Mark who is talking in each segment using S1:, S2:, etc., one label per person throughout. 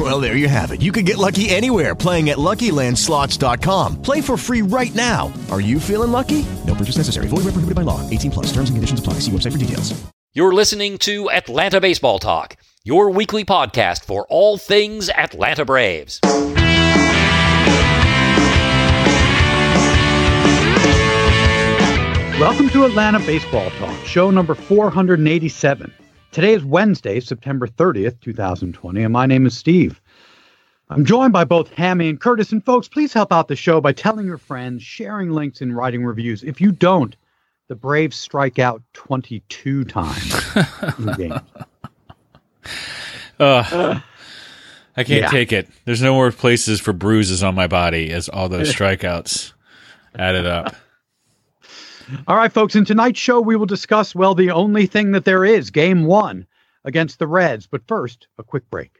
S1: Well, there you have it. You can get lucky anywhere playing at LuckyLandSlots.com. Play for free right now. Are you feeling lucky? No purchase necessary. Void where prohibited by law. 18 plus. Terms and conditions apply. See website for details.
S2: You're listening to Atlanta Baseball Talk, your weekly podcast for all things Atlanta Braves.
S3: Welcome to Atlanta Baseball Talk, show number 487. Today is Wednesday, September 30th, 2020, and my name is Steve. I'm joined by both Hammy and Curtis, and folks, please help out the show by telling your friends, sharing links, and writing reviews. If you don't, the Braves strike out 22 times in the game.
S4: Uh, I can't
S3: Yeah.
S4: take it. There's no more places for bruises on my body as all those strikeouts added up.
S3: All right, folks, in tonight's show, we will discuss, well, the only thing that there is game one against the Reds. But first, a quick break.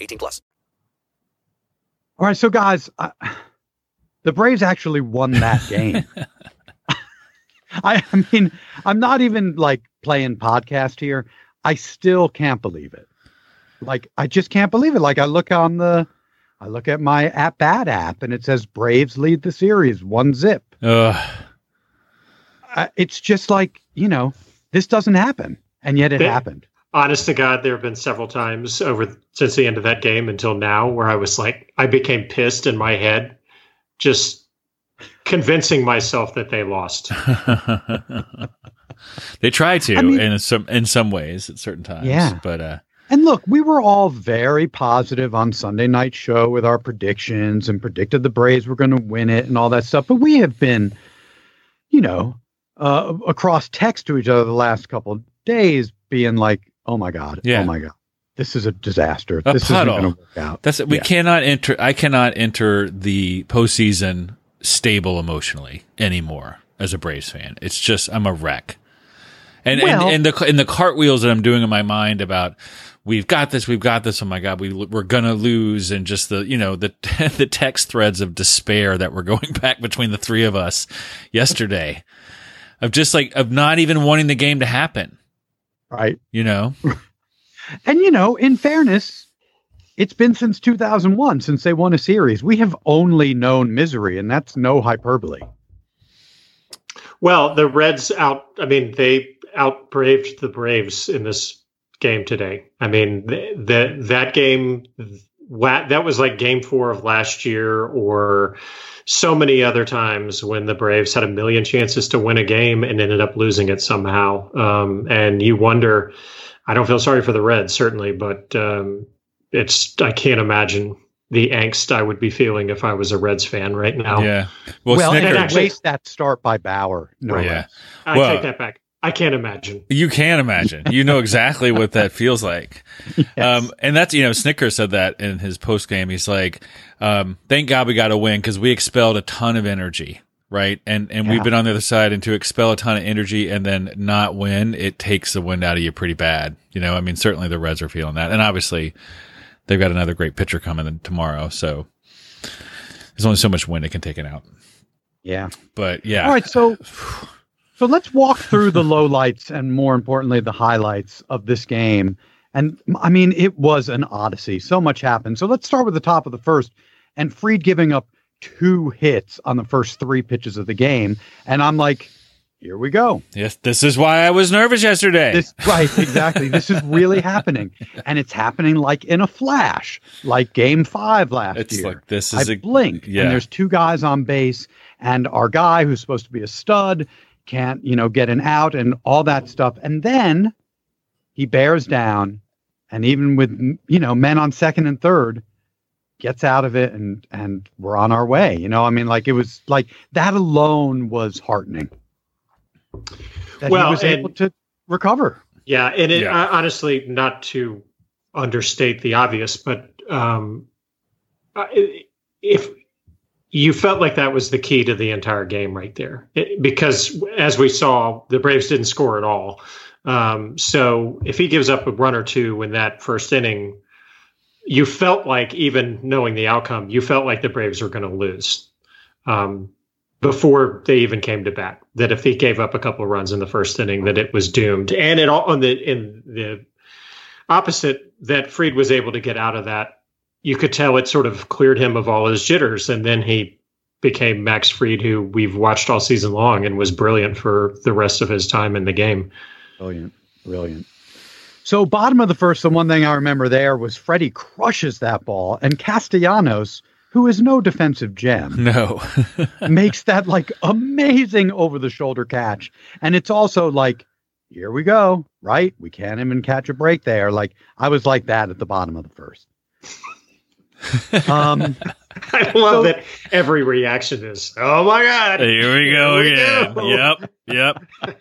S5: 18 plus.
S3: All right, so guys, I, the Braves actually won that game. I, I mean, I'm not even like playing podcast here. I still can't believe it. Like, I just can't believe it. Like, I look on the, I look at my at bat app, and it says Braves lead the series one zip.
S4: Ugh.
S3: Uh, it's just like you know, this doesn't happen, and yet it
S6: They-
S3: happened.
S6: Honest to God, there have been several times over since the end of that game until now where I was like, I became pissed in my head, just convincing myself that they lost.
S4: they try to
S3: I mean-
S4: in some in some ways at certain times.
S3: Yeah.
S4: But uh
S3: And look, we were all very positive on Sunday night show with our predictions and predicted the Braves were going to win it and all that stuff. But we have been, you know, uh, across text to each other the last couple of days, being like, "Oh my god, oh
S4: Yeah.
S3: oh my god, this is a disaster.
S4: A
S3: this
S4: puddle.
S3: isn't going to work out."
S4: that's it. we
S3: Yeah.
S4: cannot enter I cannot enter the postseason stable emotionally anymore as a Braves fan. It's just I'm a wreck. And
S3: Well-
S4: and, and the and the cartwheels that I'm doing in my mind about we've got this, we've got this. Oh my god, we we're gonna lose, and just the you know the the text threads of despair that were going back between the three of us yesterday, of just like of not even wanting the game to happen.
S3: Right?
S4: You know,
S3: And you know, in fairness, it's been since 2001 since they won a series. We have only known misery, and that's no hyperbole.
S6: Well, the Reds out. I mean, they outbraved the Braves in this game today. I mean, th- that that game wa- that was like Game Four of last year, or so many other times when the Braves had a million chances to win a game and ended up losing it somehow. Um, and you wonder. I don't feel sorry for the Reds certainly, but um, it's I can't imagine the angst I would be feeling if I was a Reds fan right now.
S4: yeah. Well,
S3: Well,
S4: Snitker,
S3: and
S6: actually-
S3: waste that start by Bauer. No
S4: yeah.
S6: I
S4: Well-
S6: take that back. I can't imagine.
S4: You can imagine. You know exactly what that feels like. Um, and that's, you know, Snitker said that in his post game. He's like, um, thank God we got a win because we expelled a ton of energy. Right. And, and we've been on the other side and to expel a ton of energy and then not win, it takes the wind out of you pretty bad. You know, I mean, certainly the Reds are feeling that. And obviously they've got another great pitcher coming tomorrow. So there's only so much wind it can take it out.
S3: Yeah.
S4: But yeah.
S3: All right, so so let's walk through the lowlights and more importantly the highlights of this game. And I mean, it was an odyssey. So much happened. So let's start with the top of the first, and Fried giving up two hits on the first three pitches of the game, and I'm like, here we go.
S4: Yes. This is why I was nervous yesterday.
S3: This right, exactly. this is really happening, and it's happening like in a flash, like Game Five last
S4: It's
S3: year.
S4: It's like this is a
S3: blink,
S4: yeah.
S3: and there's two guys on base, and our guy who's supposed to be a stud, can't, you know, get an out and all that stuff. And then he bears down and even with you know men on second and third gets out of it and and we're on our way you know i mean like it was like that alone was heartening that
S6: Well,
S3: he was
S6: and-
S3: able to recover
S6: Yeah, and it,
S4: Yeah.
S6: uh, honestly, not to understate the obvious, but um, uh, if you felt like that was the key to the entire game right there, It- because as we saw, the Braves didn't score at all. Um, so if he gives up a run or two in that first inning, you felt like even knowing the outcome, you felt like the Braves were going to lose. Um, before they even came to bat. That if he gave up a couple of runs in the first inning, that it was doomed. And it all on the in the opposite that Fried was able to get out of that. You could tell it sort of cleared him of all his jitters, and then he became Max Fried, who we've watched all season long and was brilliant for the rest of his time in the game.
S3: brilliant brilliant so bottom of the first the one thing i remember there was freddie crushes that ball and castellanos who is no defensive gem
S4: No.
S3: makes that like amazing over the shoulder catch. And it's also like, here we go, right? We can't even catch a break there. Like I was like that at the bottom of the first. Um,
S6: I love
S3: So-
S6: that every reaction is, "Oh my god!"
S4: Here we go
S6: Here we
S4: again.
S6: go.
S4: Yep. Yep.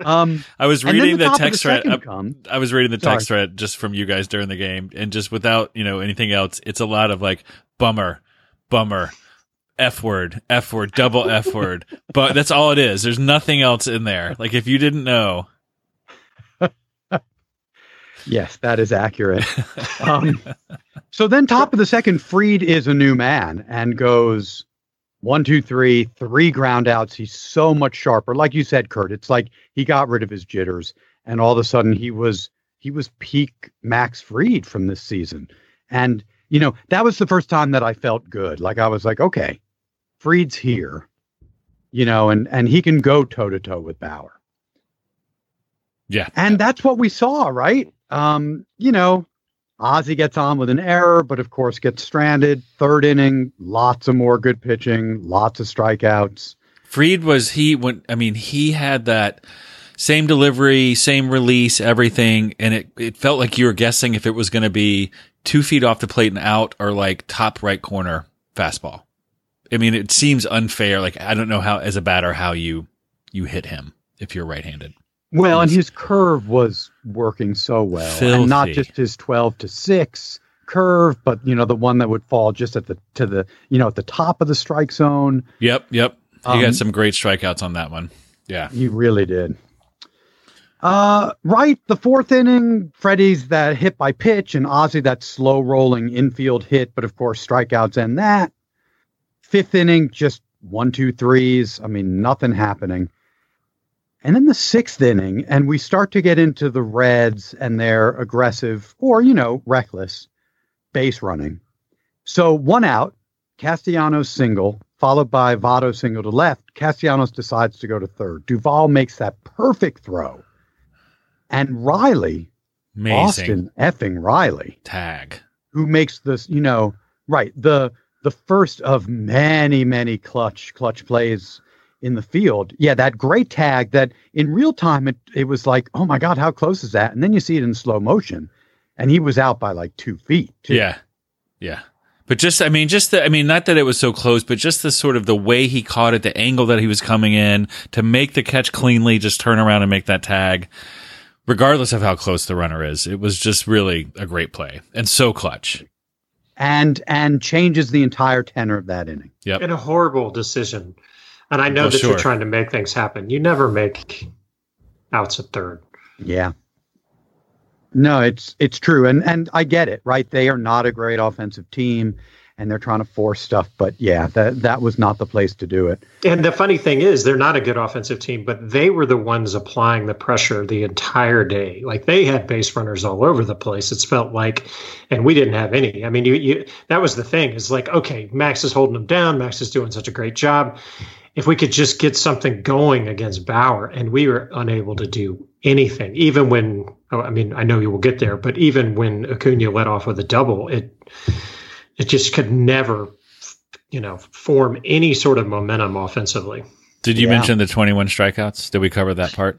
S3: um,
S4: I was reading
S3: the,
S4: the, text
S3: the
S4: thread.
S3: second
S4: I. I was reading the
S3: Sorry.
S4: text thread just from you guys during the game, and just without you know anything else, it's a lot of like bummer, bummer, f word, f word, double f word. But that's all it is. There's nothing else in there. Like if you didn't know,
S3: Yes, that is accurate. um, so then, top of the second, Fried is a new man and goes one, two, three, three ground outs. He's so much sharper. Like you said, Kurt, it's like he got rid of his jitters, and all of a sudden he was he was peak Max Fried from this season. And you know that was the first time that I felt good. Like I was like, okay, Fried's here, you know, and and he can go toe to toe with Bauer.
S4: yeah,
S3: And that's what we saw, right? Um, you know, Ozzy gets on with an error, but of course gets stranded. Third inning, lots of more good pitching, lots of strikeouts.
S4: Fried was he when I mean he had that same delivery, same release, everything, and it it felt like you were guessing if it was going to be two feet off the plate and out or like top right corner fastball. I mean, it seems unfair. Like I don't know how as a batter how you you hit him if you're right-handed.
S3: Well, and his curve was working so well, and not just his twelve to six curve, but you know the one that would fall just at the to the you know at the top of the strike zone.
S4: Yep, yep. He
S3: Um,
S4: got some great strikeouts on that one. Yeah.
S3: He really did. Uh, right. The fourth inning, Freddie's that hit by pitch, and Ozzy that slow rolling infield hit, but of course strikeouts and that. Fifth inning, just one, two, threes. I mean, nothing happening. And then the sixth inning, and we start to get into the Reds and their aggressive or, you know, reckless base running. So one out, Castellanos single, followed by Votto single to left. Castellanos decides to go to third. Duvall makes that perfect throw. And Riley,
S4: Amazing
S3: Austin effing Riley,
S4: tag.
S3: who makes this, you know, right, the the first of many, many clutch, clutch plays in the field. Yeah, that great tag that in real time it, it was like, oh my God, how close is that? And then you see it in slow motion. And he was out by like two feet. too.
S4: Yeah. Yeah. But just, I mean, just the, I mean, not that it was so close, but just the sort of the way he caught it, the angle that he was coming in to make the catch cleanly, just turn around and make that tag, regardless of how close the runner is. It was just really a great play and so clutch.
S3: And and changes the entire tenor of that inning.
S4: Yep.
S6: And a horrible decision. And I know
S4: Oh,
S6: that
S4: sure.
S6: you're trying to make things happen. You never make outs at third.
S3: Yeah. No, it's it's true, and and I get it. Right, they are not a great offensive team, and they're trying to force stuff. But yeah, that that was not the place to do it.
S6: And the funny thing is, they're not a good offensive team, but they were the ones applying the pressure the entire day. Like they had base runners all over the place. It's felt like, and we didn't have any. I mean, you, you that was the thing. Is like, okay, Max is holding them down. Max is doing such a great job. If we could just get something going against Bauer, and we were unable to do anything, even when oh, I mean, I know you will get there, but even when Acuna let off with a double, it it just could never, you know, form any sort of momentum offensively.
S4: Did you
S3: Yeah.
S4: mention the 21 strikeouts? Did we cover that part?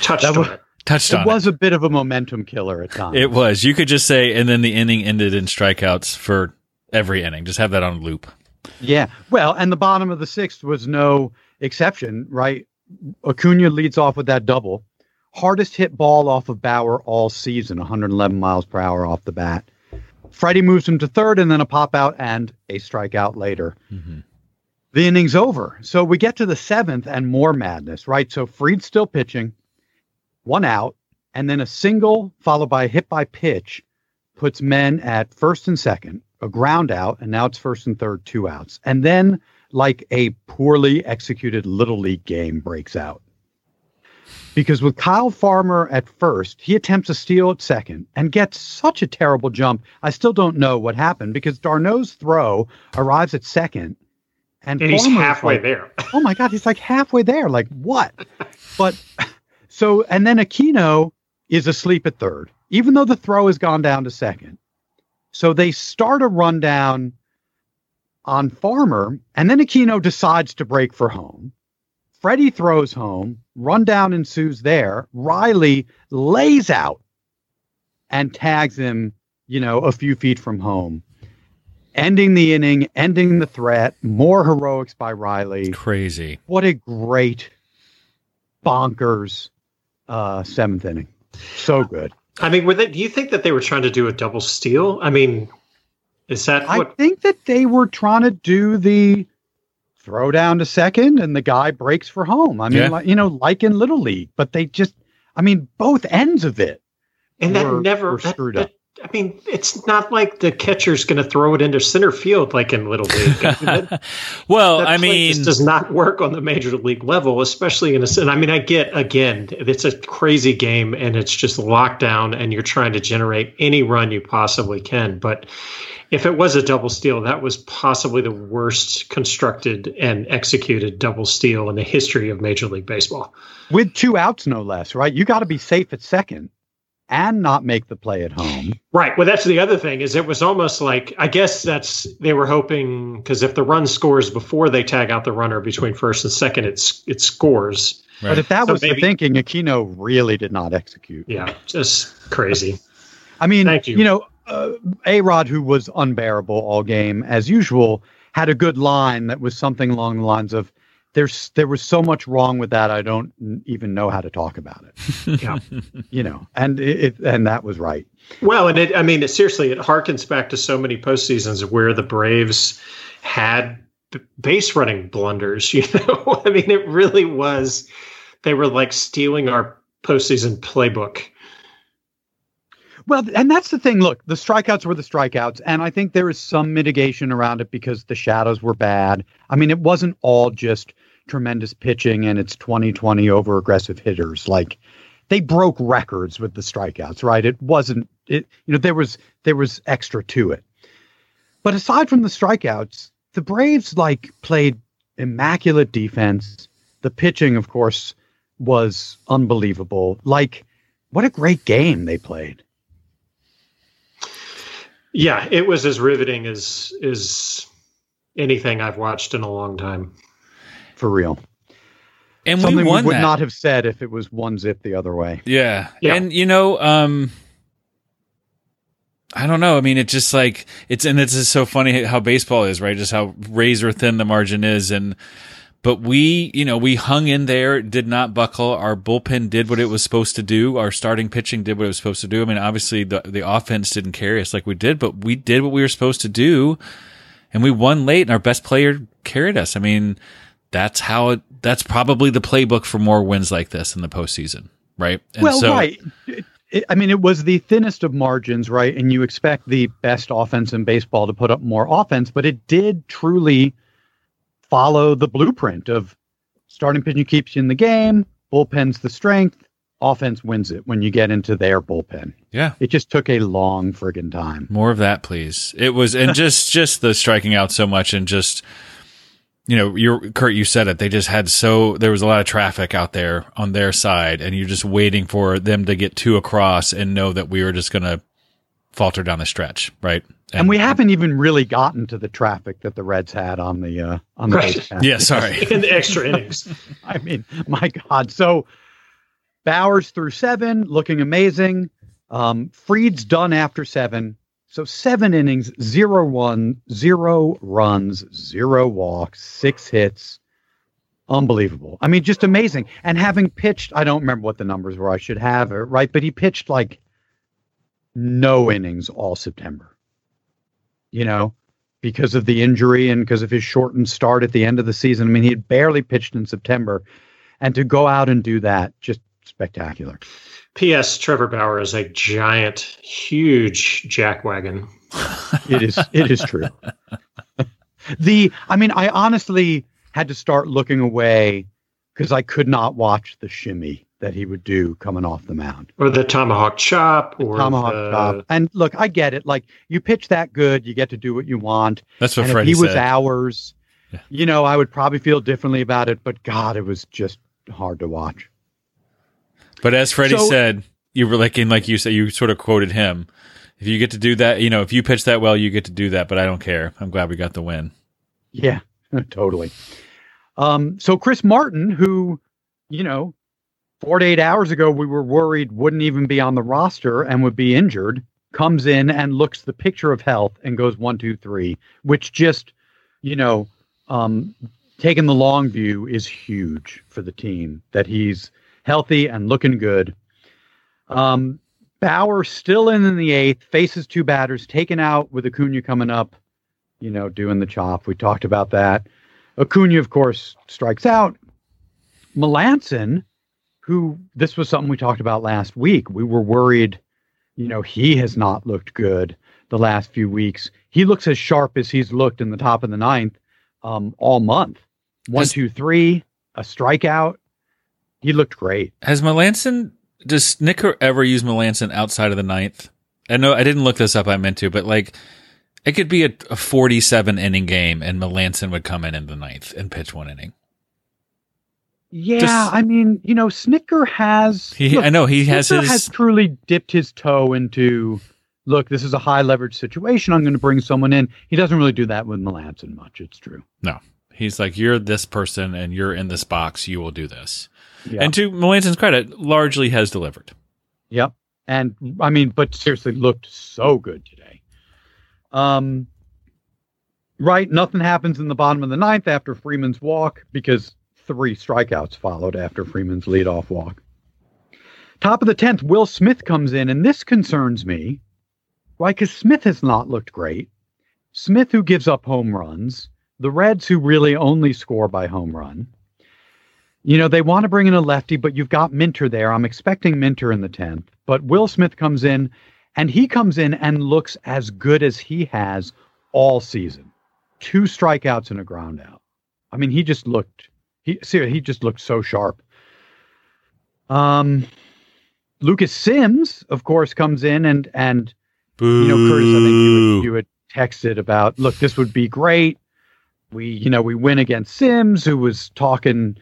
S6: Touched
S3: That
S6: on
S3: was-
S6: it.
S4: Touched
S3: It
S4: on
S3: was a bit of a momentum killer at times.
S4: it. It was. You could just say, and then the inning ended in strikeouts for every inning. Just have that on loop.
S3: Yeah. Well, and the bottom of the sixth was no exception, right? Acuna leads off with that double. Hardest hit ball off of Bauer all season, 111 miles per hour off the bat. Freddie moves him to third and then a pop out and a strikeout later. Mm-hmm. The inning's over. So we get to the seventh and more madness, right? So Fried's still pitching, one out, and then a single followed by a hit by pitch puts men at first and second, a ground out, and now it's first and third, two outs. And then, like a poorly executed little league game breaks out. Because with Kyle Farmer at first, he attempts a steal at second and gets such a terrible jump. I still don't know what happened because d'Arnaud's throw arrives at second. And,
S6: And he's halfway
S3: like,
S6: there.
S3: oh my God, he's like halfway there. Like what? but so, and then Aquino is asleep at third, even though the throw has gone down to second. So they start a rundown on Farmer, and then Aquino decides to break for home. Freddie throws home, rundown ensues there. Riley lays out and tags him, you know, a few feet from home, ending the inning, ending the threat. More heroics by Riley.
S4: Crazy.
S3: What a great, bonkers uh, seventh inning. So good.
S6: I mean, were they? Do you think that they were trying to do a double steal? I mean, is that
S3: I
S6: what?
S3: think that they were trying to do the throw down to second and the guy breaks for home. I mean,
S4: Yeah.
S3: like, you know, like in Little League, but they just, I mean, both ends of it.
S6: and that never
S3: were
S6: that-
S3: screwed
S6: that-
S3: up.
S6: I mean, it's not like the catcher's going to throw it into center field like in Little League. I mean, that-
S4: Well,
S6: that
S4: I mean,
S6: just does not work on the major league level, especially in a. And I mean, I get again, it's a crazy game and it's just lockdown, and you're trying to generate any run you possibly can. But if it was a double steal, that was possibly the worst constructed and executed double steal in the history of Major League Baseball.
S3: With two outs, no less, right? You got to be safe at second and not make the play at home.
S6: Right. Well, that's the other thing is it was almost like I guess that's they were hoping because if the run scores before they tag out the runner between first and second, it's it scores.
S3: But if that
S6: So
S3: was
S6: maybe-
S3: the thinking, Aquino really did not execute.
S6: Yeah, just crazy.
S3: I mean,
S6: Thank you.
S3: you know, uh, A Rod, who was unbearable all game as usual, had a good line that was something along the lines of, "There's there was so much wrong with that, I don't even know how to talk about it."
S6: Yeah.
S3: you know, and it, and that was right.
S6: Well, and it, I mean, it, seriously, it harkens back to so many postseasons where the Braves had b- base running blunders. You know, I mean, it really was. They were like stealing our postseason playbook.
S3: Well, and that's the thing. Look, the strikeouts were the strikeouts, and I think there is some mitigation around it because the shadows were bad. I mean, it wasn't all just tremendous pitching and it's 2020 over aggressive hitters. Like they broke records with the strikeouts, right? It wasn't it you know there was there was extra to it. But aside from the strikeouts, the Braves like played immaculate defense. The pitching, of course, was unbelievable. Like what a great game they played.
S6: Yeah, it was as riveting as as anything I've watched in a long time.
S3: For real.
S4: and
S3: Something
S4: we
S3: we, would
S4: that.
S3: not have said if it was one zip the other way.
S4: Yeah.
S6: Yeah.
S4: And you know, um I don't know. I mean, it's just like it's and it's just so funny how baseball is, right? Just how razor thin the margin is and but we, you know, we hung in there, did not buckle. Our bullpen did what it was supposed to do. Our starting pitching did what it was supposed to do. I mean, obviously the the offense didn't carry us like we did, but we did what we were supposed to do. And we won late and our best player carried us. I mean, that's how it that's probably the playbook for more wins like this in the postseason, right? And
S3: well,
S4: so-
S3: right. I mean, it was the thinnest of margins, right? And you expect the best offense in baseball to put up more offense, but it did truly follow the blueprint of starting pitching keeps you in the game, bullpen's the strength, offense wins it when you get into their bullpen.
S4: Yeah.
S3: It just took a long friggin' time.
S4: More of that, please. It was, and just, just the striking out so much and just, you know, you're, Kurt, you said it. They just had so, there was a lot of traffic out there on their side and you're just waiting for them to get two across and know that we were just going to falter down the stretch, right?
S3: And, we haven't even really gotten to the traffic that the Reds had on the uh, on the
S6: Right.
S3: base.
S4: Yeah, sorry.
S6: in the extra innings.
S3: I mean, my God. So Bauer's through seven, looking amazing. Um, Fried's done after seven. So seven innings, zero one, zero runs, zero walks, six hits. Unbelievable. I mean, just amazing. And having pitched, I don't remember what the numbers were. I should have it, right? But he pitched like no innings all September. You know, because of the injury and because of his shortened start at the end of the season. I mean, he had barely pitched in September. And to go out and do that, just spectacular.
S6: P.S. Trevor Bauer is a giant, huge jackwagon.
S3: It is it is true. the I mean, I honestly had to start looking away because I could not watch the shimmy that he would do coming off the mound.
S6: Or the tomahawk chop, or
S3: Tomahawk
S6: the,
S3: chop. And look, I get it. Like you pitch that good, you get to do what you want.
S4: That's what
S3: and
S4: Freddie
S3: if he was
S4: said.
S3: ours, you know, I would probably feel differently about it. But God, it was just hard to watch.
S4: But as Freddie
S3: So-
S4: said, you were like, in like you said, you sort of quoted him. If you get to do that, you know, if you pitch that well, you get to do that. But I don't care. I'm glad we got the win.
S3: Yeah, totally. Um, so Chris Martin, who, you know, 48 hours ago we were worried wouldn't even be on the roster and would be injured, comes in and looks the picture of health and goes one, two, three, which just, you know, um, taking the long view is huge for the team that he's healthy and looking good. Um, Bauer still in in the eighth, faces two batters, taken out with Acuna coming up you know, doing the chop. We talked about that. Acuna, of course, strikes out. Melancon, who this was something we talked about last week. We were worried, you know, he has not looked good the last few weeks. He looks as sharp as he's looked in the top of the ninth um, all month. One, two, three, a strikeout. He looked great.
S4: Has Melancon, does Snitker ever use Melancon outside of the ninth? I know I didn't look this up. I meant to, but like it could be a, a 47 inning game and Melancon would come in in the ninth and pitch one inning.
S3: Yeah,
S4: Just-
S3: I mean, you know, Snitker has.
S4: He- I know, he has
S3: Snitker
S4: his-
S3: has truly dipped his toe into. Look, this is a high leverage situation. I'm going to bring someone in. He doesn't really do that with Melancon much. It's true.
S4: No, he's like, you're this person and you're in this box. You will do this.
S3: Yeah.
S4: And to Melancon's credit, largely has delivered.
S3: Yep. And I mean, but seriously, looked so good today. Um, right. Nothing happens in the bottom of the ninth after Freeman's walk because three strikeouts followed after Freeman's leadoff walk. Top of the tenth, Will Smith comes in, and this concerns me, right? Because Smith has not looked great. Smith, who gives up home runs, the Reds, who really only score by home run. You know, they want to bring in a lefty, but you've got Minter there. I'm expecting Minter in the 10th. But Will Smith comes in, and he comes in and looks as good as he has all season. Two strikeouts and a ground out. I mean, he just looked he seriously, he just looked so sharp. Um Lucas Sims, of course, comes in and and you know, Curtis, I think you you had texted about, look, this would be great. We, you know, we win against Sims, who was talking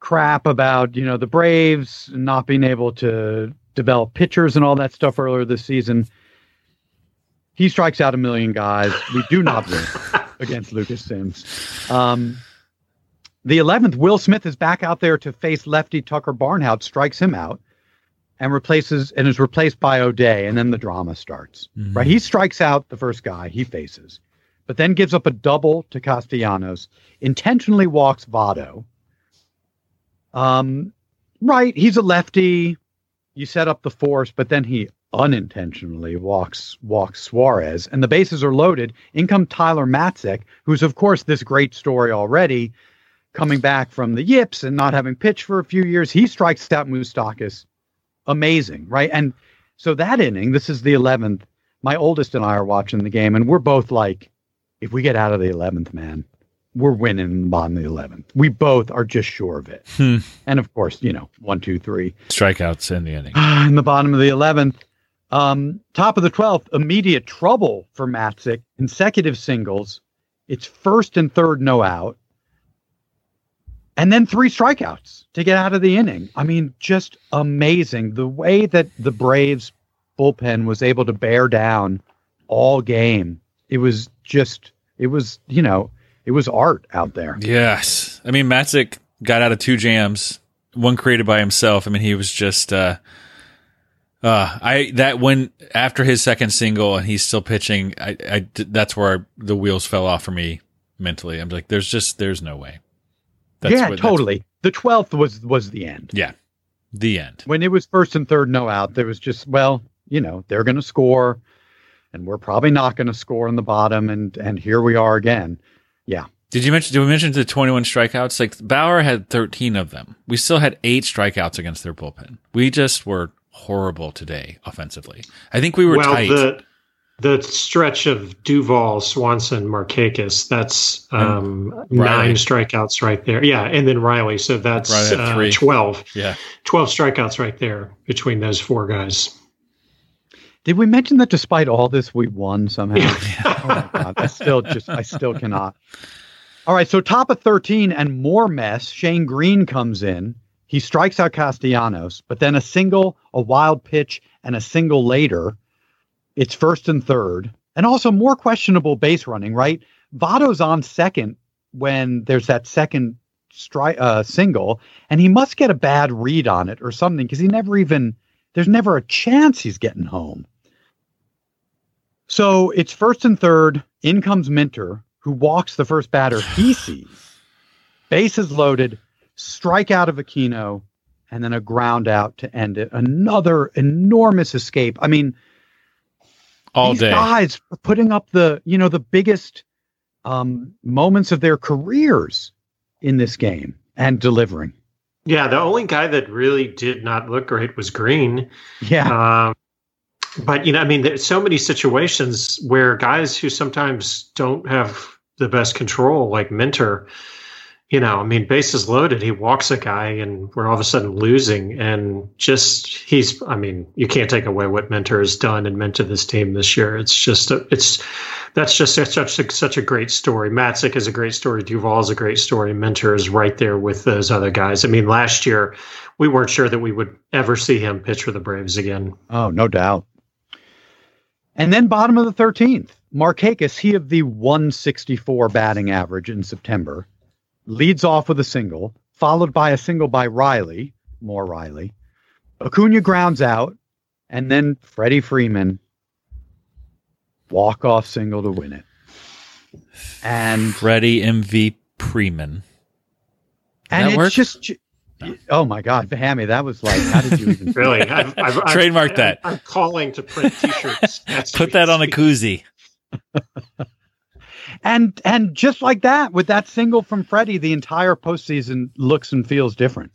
S3: crap about, you know, the Braves not being able to develop pitchers and all that stuff earlier this season. He strikes out a million guys. We do not win against Lucas Sims. Um, the 11th, Will Smith is back out there to face lefty Tucker Barnhart, strikes him out and replaces and is replaced by O'Day, and then the drama starts. Right, he strikes out the first guy he faces, but then gives up a double to Castellanos, intentionally walks Votto. Um, right, he's a lefty. You set up the force, but then he unintentionally walks walks Suarez, and the bases are loaded. In come Tyler Matzek, who's of course this great story already, coming back from the yips and not having pitched for a few years. He strikes out Moustakas amazing, right? And so that inning, this is the 11th. My oldest and I are watching the game, and we're both like, if we get out of the 11th, man, we're winning in the bottom of the 11th. We both are just sure of it.
S4: Hmm.
S3: And of course, you know, one, two, three.
S4: Strikeouts in the inning.
S3: in the bottom of the 11th. Um, top of the 12th, immediate trouble for Matzek, consecutive singles. It's first and third no out. And then three strikeouts to get out of the inning. I mean, just amazing. The way that the Braves bullpen was able to bear down all game. It was just, it was, you know, it was art out there.
S4: Yes. I mean, Matzek got out of two jams, one created by himself. I mean, he was just, uh, uh, I, that when, after his second single and he's still pitching, I, I, that's where the wheels fell off for me mentally. I'm like, there's just, there's no way.
S3: That's yeah, what, totally. The 12th was, was the end.
S4: Yeah. The end.
S3: When it was first and third, no out, there was just, well, you know, they're going to score and we're probably not going to score in the bottom. And, and here we are again. Yeah.
S4: Did you mention? Did we mention the twenty-one strikeouts? Like Bauer had thirteen of them. We still had eight strikeouts against their bullpen. We just were horrible today offensively. I think we were
S6: well,
S4: tight.
S6: The, the stretch of Duvall, Swanson, Markakis, that's um, nine strikeouts right there. Yeah, and then Riley. So that's uh, 12.
S4: Yeah.
S6: 12 strikeouts right there between those four guys.
S3: Did we mention that despite all this, we won somehow? oh my God. I still just, I still cannot. All right. So top of 13 and more mess. Shane Greene comes in. He strikes out Castellanos, but then a single, a wild pitch, and a single later, it's first and third. And also more questionable base running, right? Votto's on second when there's that second strike uh, single, and he must get a bad read on it or something because he never even there's never a chance he's getting home. So it's first and third. In comes Minter, who walks the first batter he sees. Bases loaded, strike out of Aquino, and then a ground out to end it. Another enormous escape. I mean,
S4: all
S3: these
S4: day.
S3: guys are putting up the you know the biggest um, moments of their careers in this game and delivering.
S6: Yeah, the only guy that really did not look great was Greene.
S3: Yeah.
S6: Um, but you know, I mean, there's so many situations where guys who sometimes don't have the best control, like Minter, you know, I mean, bases loaded, he walks a guy, and we're all of a sudden losing. And just he's, I mean, you can't take away what Minter has done and meant to this team this year. It's just, a, it's that's just such a, such a great story. Matzek is a great story. Duvall is a great story. Minter is right there with those other guys. I mean, last year we weren't sure that we would ever see him pitch for the Braves again.
S3: Oh, no doubt. And then bottom of the 13th, Markakis, he of the 164 batting average in September, leads off with a single, followed by a single by Riley, more Riley. Acuna grounds out, and then Freddie Freeman walk off single to win it. And
S4: Freddie MV Freeman.
S3: And it's work? just Oh my God, Hammy, that was like, how did you even
S6: really? I've, I've,
S4: Trademark
S6: I've,
S4: that.
S6: I'm, I'm, calling to print T-shirts.
S4: Put that on a koozie.
S3: and and just like that, with that single from Freddie, the entire postseason looks and feels different.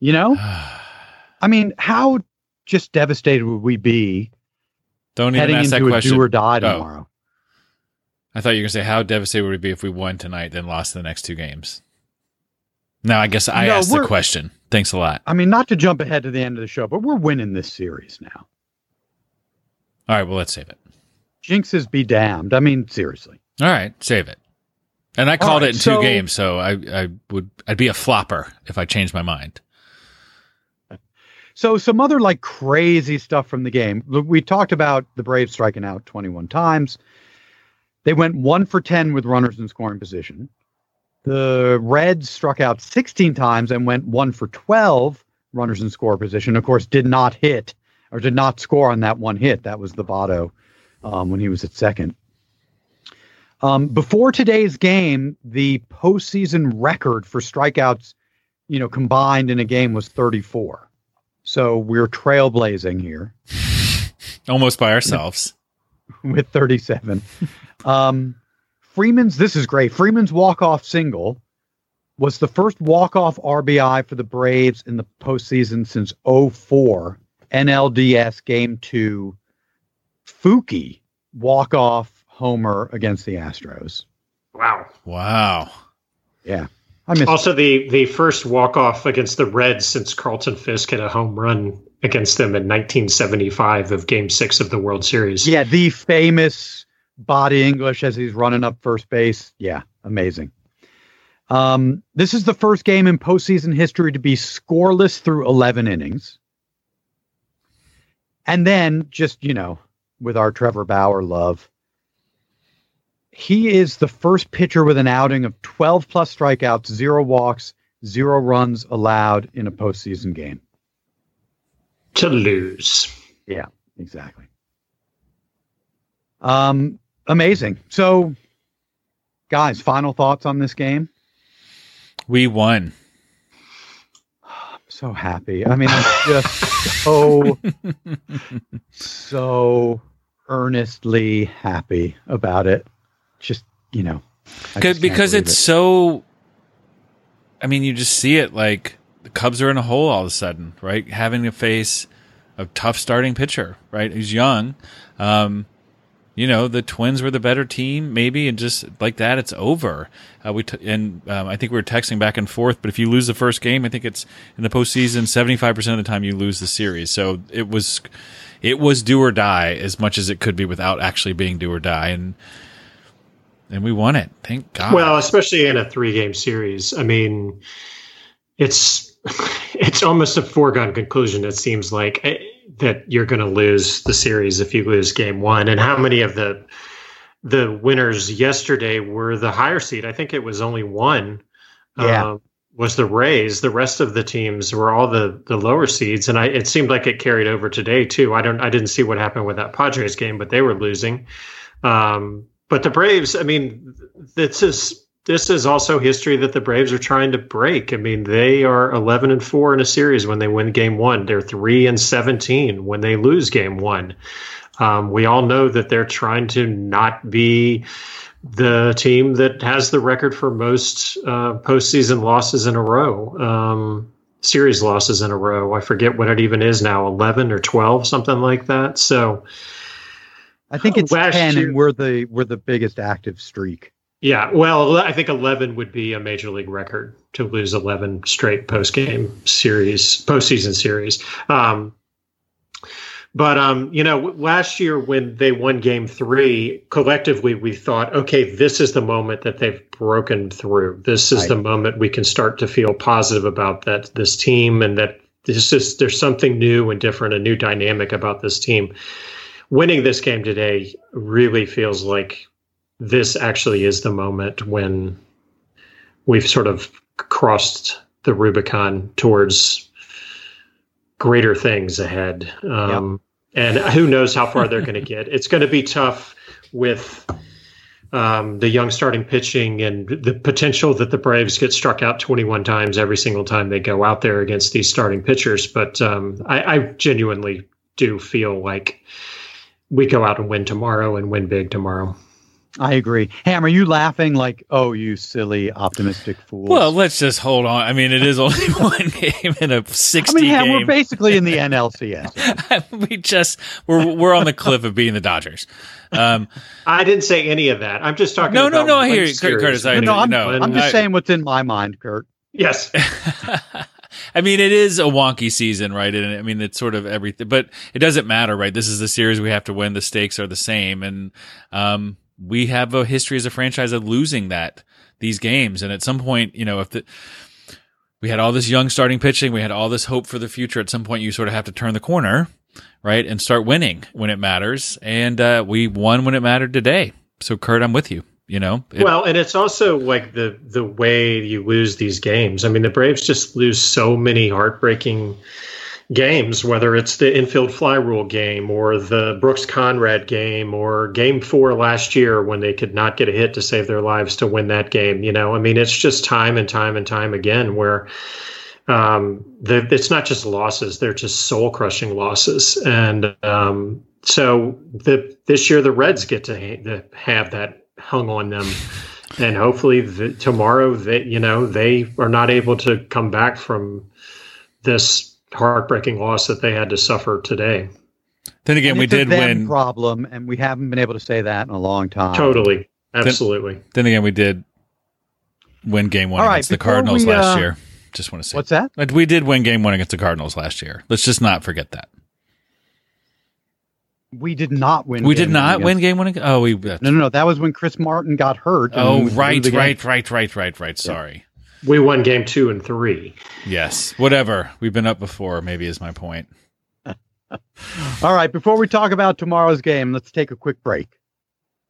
S3: You know, I mean, how just devastated would we be?
S4: Don't even
S3: heading
S4: ask
S3: into
S4: that
S3: a
S4: question.
S3: do or die
S4: Oh.
S3: tomorrow.
S4: I thought you were going to say how devastated would it be if we won tonight, then lost the next two games. Now I guess I
S3: No,
S4: asked the question. Thanks a lot.
S3: I mean, not to jump ahead to the end of the show, but we're winning this series now.
S4: All right, well let's save it.
S3: Jinxes be damned. I mean, seriously.
S4: All right, save it. And I called
S3: right,
S4: it in
S3: so-
S4: two games, so I, I would I'd be a flopper if I changed my mind.
S3: So some other like crazy stuff from the game. Look, We talked about the Braves striking out 21 times. They went one for 10 with runners in scoring position. The Reds struck out 16 times and went one for 12 runners in score position. Of course, did not hit or did not score on that one hit. That was the Votto um, when he was at second. Um, before today's game, the postseason record for strikeouts, you know, combined in a game was 34. So we're trailblazing here
S4: Almost by ourselves.
S3: with 37. um, Freeman's, this is great. Freeman's walk-off single was the first walk-off RBI for the Braves in the postseason since 04 NLDS Game 2 Fuki walk-off homer against the Astros.
S6: Wow.
S4: Wow.
S3: Yeah. I miss
S6: Also, the the first walk off against the Reds since Carlton Fisk hit a home run against them in 1975 of Game Six of the World Series.
S3: Yeah, the famous body English as he's running up first base. Yeah, amazing. Um, this is the first game in postseason history to be scoreless through 11 innings. And then just, you know, with our Trevor Bauer love, he is the first pitcher with an outing of 12 plus strikeouts, zero walks, zero runs allowed in a postseason game.
S6: To lose.
S3: Yeah, exactly. Um, amazing. So, guys, final thoughts on this game?
S4: We won.
S3: I'm so happy. I mean, I'm just so, so earnestly happy about it. Just, you know, just
S4: because it's
S3: it.
S4: so. I mean, you just see it like the Cubs are in a hole all of a sudden, right? Having to face a tough starting pitcher, right? Who's young. Um, you know, the Twins were the better team, maybe, and just like that, it's over. Uh, we t- and um, I think we were texting back and forth. But if you lose the first game, I think it's in the postseason. Seventy five percent of the time, you lose the series. So it was, it was do or die as much as it could be without actually being do or die, and and we won it. Thank God.
S6: Well, especially in a three game series. I mean, it's it's almost a foregone conclusion. It seems like eh, that you're going to lose the series if you lose game one. And how many of the the winners yesterday were the higher seed? I think it was only one.
S3: Yeah.
S6: uh, was the Rays. The rest of the teams were all the the lower seeds, and I it seemed like it carried over today too. I don't I didn't see what happened with that Padres game, but they were losing. Um, but the Braves, I mean, this is this is also history that the Braves are trying to break. I mean, they are 11 and 4 in a series when they win game 1. They're 3 and 17 when they lose game 1. Um, we all know that they're trying to not be the team that has the record for most uh, postseason losses in a row, um, series losses in a row. I forget what it even is now, 11 or 12, something like that. So,
S3: I think it's
S6: last
S3: 10
S6: year-
S3: and we're the we're the biggest active streak.
S6: Yeah, well, I think 11 would be a major league record to lose 11 straight post game series, postseason series. Um, but um, you know, last year when they won Game Three, collectively we thought, okay, this is the moment that they've broken through. This is
S3: Right.
S6: the moment we can start to feel positive about that this team, and that this is there's something new and different, a new dynamic about this team. Winning this game today really feels like this actually is the moment when we've sort of crossed the Rubicon towards greater things ahead. Um, And who knows how far they're going to get. It's going to be tough with um, the young starting pitching and the potential that the Braves get struck out 21 times every single time they go out there against these starting pitchers. But um, I, I genuinely do feel like we go out and win tomorrow and win big tomorrow.
S3: I agree. Ham, are you laughing like, oh, you silly optimistic fool?
S4: Well, let's just hold on. I mean, it is only one game in a sixty I
S3: mean, Ham, we're basically in the NLCS.
S4: we just we're we're on the cliff of being the Dodgers. Um,
S6: I didn't say any of that. I'm just talking.
S4: No, no,
S6: about
S4: no, I hear you,
S6: series.
S4: Curtis, I
S3: no, no, I'm,
S4: no,
S3: I'm just
S4: I-
S3: saying what's in my mind, Kurt.
S6: Yes,
S4: I mean, it is a wonky season, right? And I mean, it's sort of everything, but it doesn't matter, right? This is the series we have to win. The stakes are the same, and um, we have a history as a franchise of losing that these games. And at some point, you know, if the we had all this young starting pitching, we had all this hope for the future. At some point, you sort of have to turn the corner, right, and start winning when it matters. And uh, we won when it mattered today. So, Kurt, I'm with you. You know, It-
S6: well, and it's also like the the way you lose these games. I mean, the Braves just lose so many heartbreaking games, whether it's the infield fly rule game or the Brooks Conrad game or game four last year when they could not get a hit to save their lives to win that game. You know, I mean, it's just time and time and time again where um, it's not just losses; they're just soul crushing losses. And um, so the this year the Reds get to, ha- to have that hung on them. And hopefully the, tomorrow they, you know, they are not able to come back from this heartbreaking loss that they had to suffer today.
S4: then again,
S3: And
S4: we
S3: it's a
S4: did
S3: them
S4: win.
S3: problem, and we haven't been able to say that in a long time.
S6: Totally, absolutely.
S4: Then again, we did win game one
S3: All right,
S4: against the Cardinals
S3: we,
S4: last
S3: uh,
S4: year. Just want to say
S3: What's that?
S4: But we did win game one against the Cardinals last year. Let's just not forget that.
S3: We did not win.
S4: we did not win game one. ag- Oh, we.
S3: No, no, no. That was when Chris Martin got hurt.
S4: Oh, right, right, right, right, right, right. Sorry.
S6: We won game two and three.
S4: Yes. Whatever. We've been up before. Maybe is my point.
S3: All right, before we talk about tomorrow's game, let's take a quick break.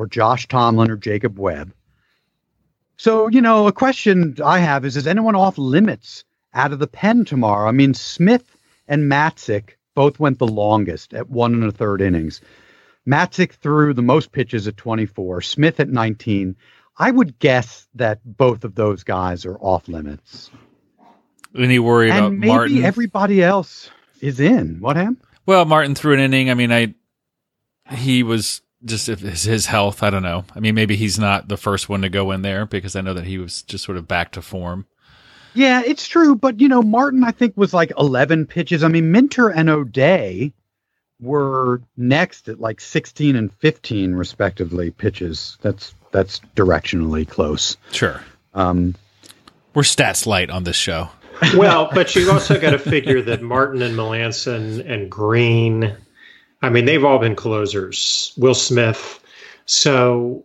S3: or Josh Tomlin or Jacob Webb. So, you know, a question I have is is anyone off limits out of the pen tomorrow? I mean, Smith and Matzek both went the longest at one and a third innings. Matzek threw the most pitches at 24, Smith at 19. I would guess that both of those guys are off limits.
S4: Any worry about
S3: and maybe
S4: Martin?
S3: everybody else is in. What happened?
S4: well, Martin threw an inning. I mean, I he was just if his, his health. I don't know. I mean, maybe he's not the first one to go in there because I know that he was just sort of back to form.
S3: Yeah, it's true. But, you know, Martin, I think, was like 11 pitches. I mean, Minter and O'Day were next at like 16 and 15, respectively, pitches. That's that's directionally close.
S4: Sure,
S3: Um,
S4: we're stats light on this show.
S6: well, but you also got to figure that Martin and Melancon and Greene, I mean, they've all been closers. Will Smith. So,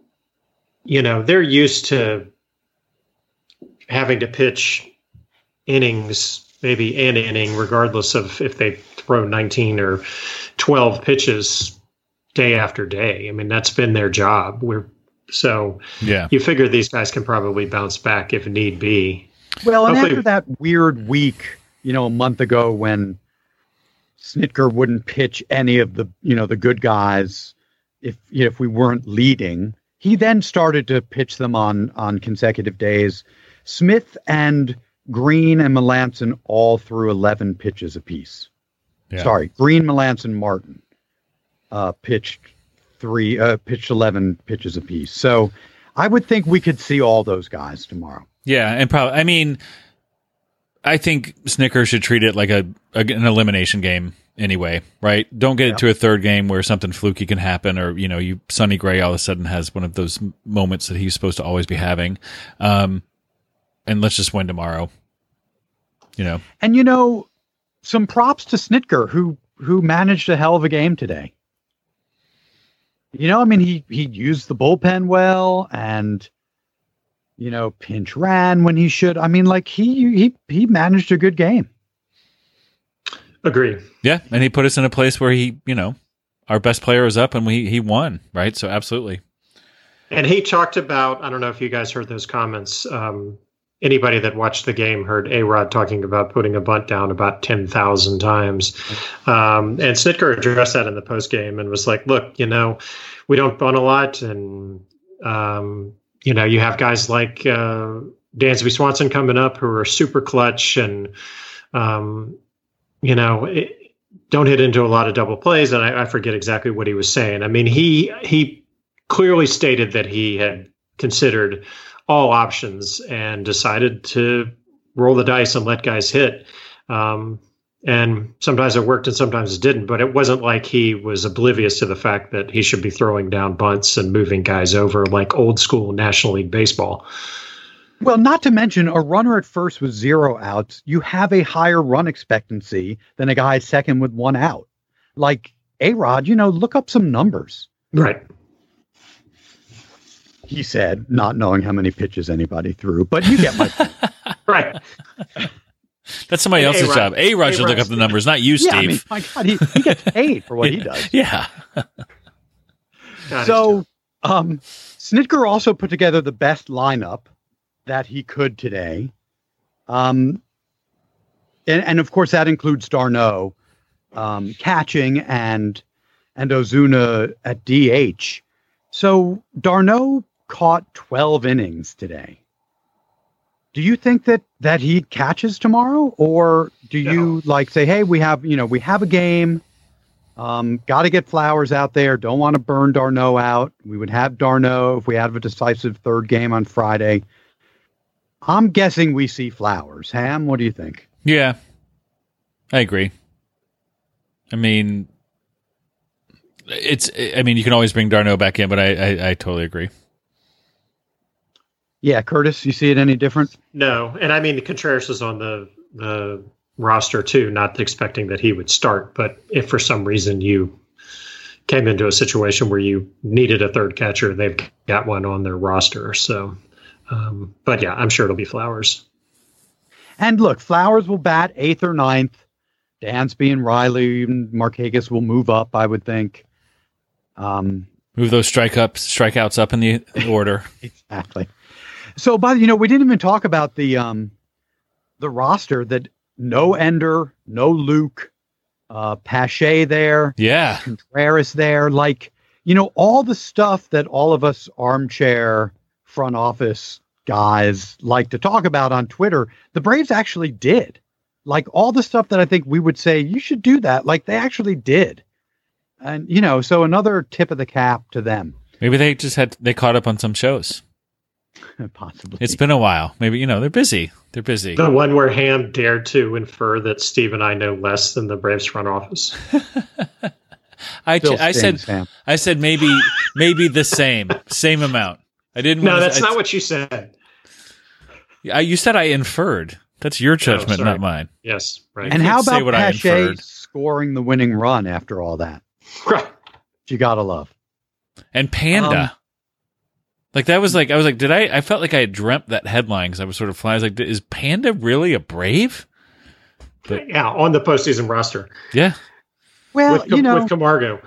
S6: you know, they're used to having to pitch innings, maybe an inning, regardless of if they throw 19 or 12 pitches day after day. I mean, that's been their job. We're so
S4: Yeah,
S6: you figure these guys can probably bounce back if need be.
S3: well, and
S6: Hopefully-
S3: after that weird week, you know, a month ago when Snitker wouldn't pitch any of the, you know, the good guys if you know, if we weren't leading, he then started to pitch them on on consecutive days. Smith and Greene and Melancon all threw 11 pitches apiece.
S4: Yeah.
S3: Sorry, Greene, Melancon, Martin uh, pitched three, uh, pitched 11 pitches apiece. So I would think we could see all those guys tomorrow.
S4: yeah, and probably. I mean, I think Snitker should treat it like a, a an elimination game anyway, right? Don't get it to a third game where something fluky can happen, or you know, you Sonny Gray all of a sudden has one of those moments that he's supposed to always be having. Um, and let's just win tomorrow. You know,
S3: And you know, some props to Snitker who who managed a hell of a game today. You know, I mean, he he used the bullpen well, and you know, pinch ran when he should. I mean, like he he he managed a good game.
S6: Agree.
S4: yeah, and he put us in a place where he, you know, our best player was up and we he won, right? So absolutely,
S6: And he talked about, I don't know if you guys heard those comments. Um, anybody that watched the game heard A Rod talking about putting a bunt down about 10,000 times. Um, and Snitker addressed that in the post game and was like, look, you know, we don't bunt a lot. And, um, you know, you have guys like uh, Dansby Swanson coming up who are super clutch and, um, you know, it, don't hit into a lot of double plays. And I, I forget exactly what he was saying. I mean, he, he, clearly stated that he had considered all options and decided to roll the dice and let guys hit. Um, and sometimes it worked and sometimes it didn't, but it wasn't like he was oblivious to the fact that he should be throwing down bunts and moving guys over like old school National League Baseball.
S3: Well, not to mention a runner at first with zero outs, you have a higher run expectancy than a guy second with one out. Like A Rod, you know, look up some numbers.
S6: Right.
S3: He said, not knowing how many pitches anybody threw, but you get my point.
S6: Right.
S4: That's somebody
S6: Hey,
S4: else's
S6: A-Rod-
S4: job. A Rod should look up the numbers, not you, Steve.
S3: Yeah, I mean, my God, he, he gets paid for what he does.
S4: yeah,
S6: God,
S3: So, Um, Snitker also put together the best lineup that he could today. Um, and, and of course that includes d'Arnaud um, catching and and Ozuna at DH. So d'Arnaud caught 12 innings today. Do you think that that he catches tomorrow, or do you like say, "Hey, we have you know we have a game, um, got to get Flowers out there. Don't want to burn d'Arnaud out. We would have d'Arnaud if we have a decisive third game on Friday." I'm guessing we see Flowers. Ham, what do you think?
S4: Yeah, I agree. I mean, it's. I mean, you can always bring d'Arnaud back in, but I, I, I totally agree.
S3: Yeah, Curtis, you see it any different?
S6: No, and I mean Contreras is on the the roster too, not expecting that he would start. But if for some reason you came into a situation where you needed a third catcher, they've got one on their roster. So, um, but yeah, I'm sure it'll be Flowers.
S3: And look, Flowers will bat eighth or ninth. Dansby and Riley, even Markakis will move up, I would think. Um,
S4: Move those strike ups, strikeouts up in the order.
S3: exactly. So, by the, you know, we didn't even talk about the um, the roster that no Ender, no Luke, uh, Pache there,
S4: Yeah,
S3: Contreras there, like you know, all the stuff that all of us armchair front office guys like to talk about on Twitter. The Braves actually did, like all the stuff that I think we would say you should do that, like they actually did, and you know, so another tip of the cap to them,
S4: maybe they just had they caught up on some shows.
S3: possibly.
S4: It's been a while. Maybe you know they're busy. They're busy.
S6: The one where Ham dared to infer that Steve and I know less than the Braves front office.
S4: I, said
S3: stings,
S4: I said maybe maybe the same same amount. I didn't.
S6: No,
S4: wanna-
S6: that's
S4: I-
S6: not what you said.
S4: I, you said. I inferred. That's your judgment,
S6: sorry.
S4: not mine.
S6: Yes, right.
S3: and how about
S4: what I
S3: Pache
S4: inferred.
S3: scoring the winning run after all that?
S6: Right.
S3: You gotta love.
S4: And Panda.
S3: Um,
S4: like that was like I was like, did I? I felt like I had dreamt that headline because I was sort of flying. I was like, is Panda really a Brave? But
S6: yeah, on the postseason roster
S4: yeah,
S3: Well,
S6: with,
S3: you know,
S6: with Camargo.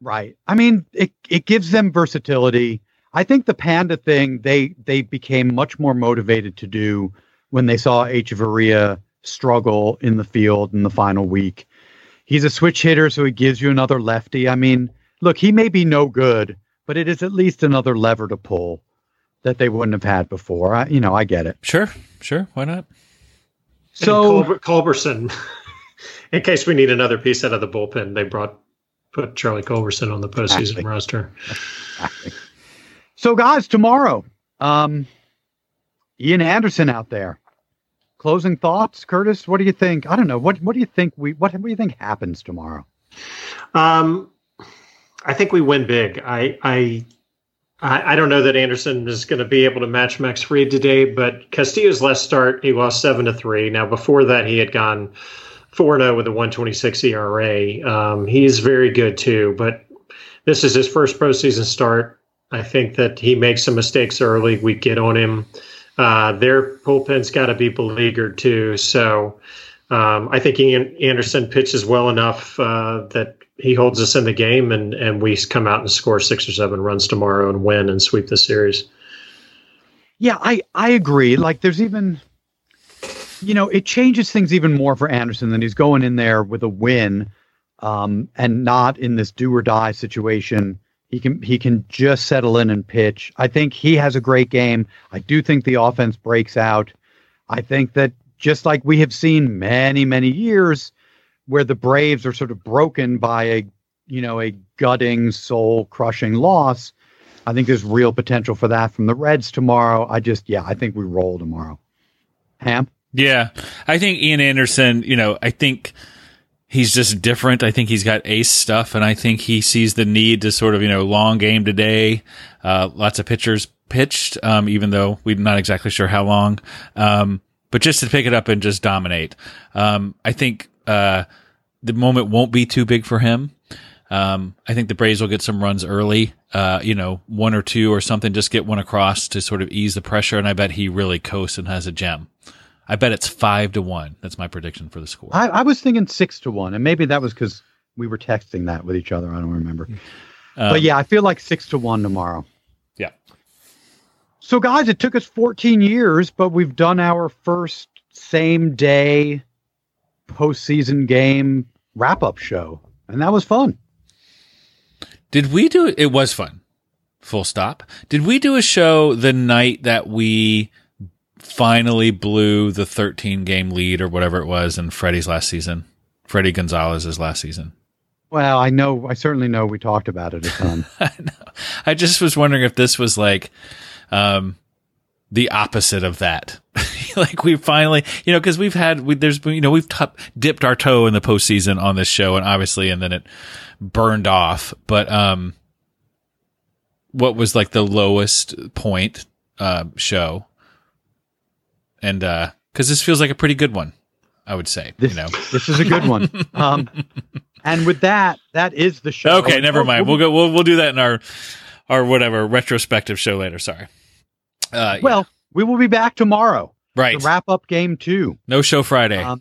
S3: Right. I mean, it it gives them versatility. I think the panda thing they they became much more motivated to do when they saw Hechavarria struggle in the field in the final week. He's a switch hitter, so he gives you another lefty. I mean, look, he may be no good, but it is at least another lever to pull that they wouldn't have had before. I, you know, I get it.
S4: sure, sure. Why not?
S3: So
S6: and Culber- Culberson, in case we need another piece out of the bullpen, they brought put Charlie Culberson on the postseason
S3: Exactly.
S6: roster.
S3: So, guys, tomorrow, um, Ian Anderson out there. Closing thoughts, Curtis. What do you think? I don't know. What What do you think? We what, what do you think happens tomorrow?
S6: Um, I think we win big. I I I, don't know that Anderson is going to be able to match Max Fried today, but Castillo's last start he lost seven to three. Now before that he had gone four zero with a one twenty six ERA. Um, he's very good too, but this is his first postseason start. I think that he makes some mistakes early. We get on him. Uh, their bullpen's got to be beleaguered too. So um, I think Ian Anderson pitches well enough uh, that he holds us in the game, and and we come out and score six or seven runs tomorrow and win and sweep the series.
S3: Yeah, I I agree. Like, there's even, you know, it changes things even more for Anderson than he's going in there with a win, um, and not in this do or die situation. He can he can just settle in and pitch. I think he has a great game. I do think the offense breaks out. I think that just like we have seen many many years, where the Braves are sort of broken by a you know a gutting, soul crushing loss. I think there's real potential for that from the Reds tomorrow. I just yeah, I think we roll tomorrow. Ham.
S4: Yeah, I think Ian Anderson. You know, I think he's just different. I think he's got ace stuff, and I think he sees the need to sort of you know long game today. Uh, lots of pitchers pitched, um, even though we're not exactly sure how long. Um, but just to pick it up and just dominate. Um, I think uh, the moment won't be too big for him. Um, I think the Braves will get some runs early, uh, you know, one or two or something, just get one across to sort of ease the pressure. And I bet he really coasts and has a gem. I bet it's five to one. That's my prediction for the score.
S3: I, I was thinking six to one, and maybe that was because we were texting that with each other. I don't remember.
S4: Um,
S3: but yeah, I feel like six to one tomorrow.
S4: Yeah.
S3: So, guys, it took us 14 years, but we've done our first same day postseason game wrap up show, and that was fun.
S4: Did we do it? was fun. Full stop. Did we do a show the night that we finally blew the 13 game lead or whatever it was in Fredi's last season? Fredi Gonzalez's last season.
S3: Well, I know, I certainly know we talked about it a ton.
S4: I know. I just was wondering if this was like, um, the opposite of that. like we finally, you know, because we've had, we, there's, you know, we've t- dipped our toe in the postseason on this show, and obviously, and then it burned off. But um, what was like the lowest point uh, show? And uh, because this feels like a pretty good one, I would say.
S3: This,
S4: you know,
S3: this is a good one. Um, and with that, that is the show.
S4: okay, never mind. We'll go. We'll we'll do that in our our whatever retrospective show later. Sorry. Uh,
S3: well, we will be back tomorrow.
S4: Right.
S3: Wrap up game two.
S4: No show Friday.
S3: Um,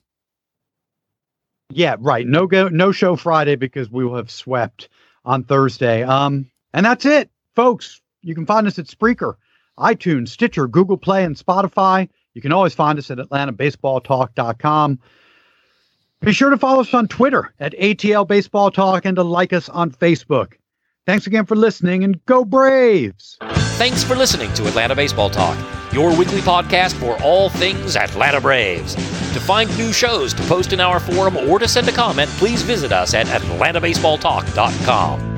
S3: yeah, right. No go, no show Friday because we will have swept on Thursday. Um, and that's it, folks. You can find us at Spreaker, iTunes, Stitcher, Google Play, and Spotify. You can always find us at AtlantaBaseballTalk.com. Be sure to follow us on Twitter at ATL Baseball Talk and to like us on Facebook. Thanks again for listening and go Braves!
S2: Thanks for listening to Atlanta Baseball Talk, your weekly podcast for all things Atlanta Braves. To find new shows, to post in our forum, or to send a comment, please visit us at AtlantaBaseballTalk.com.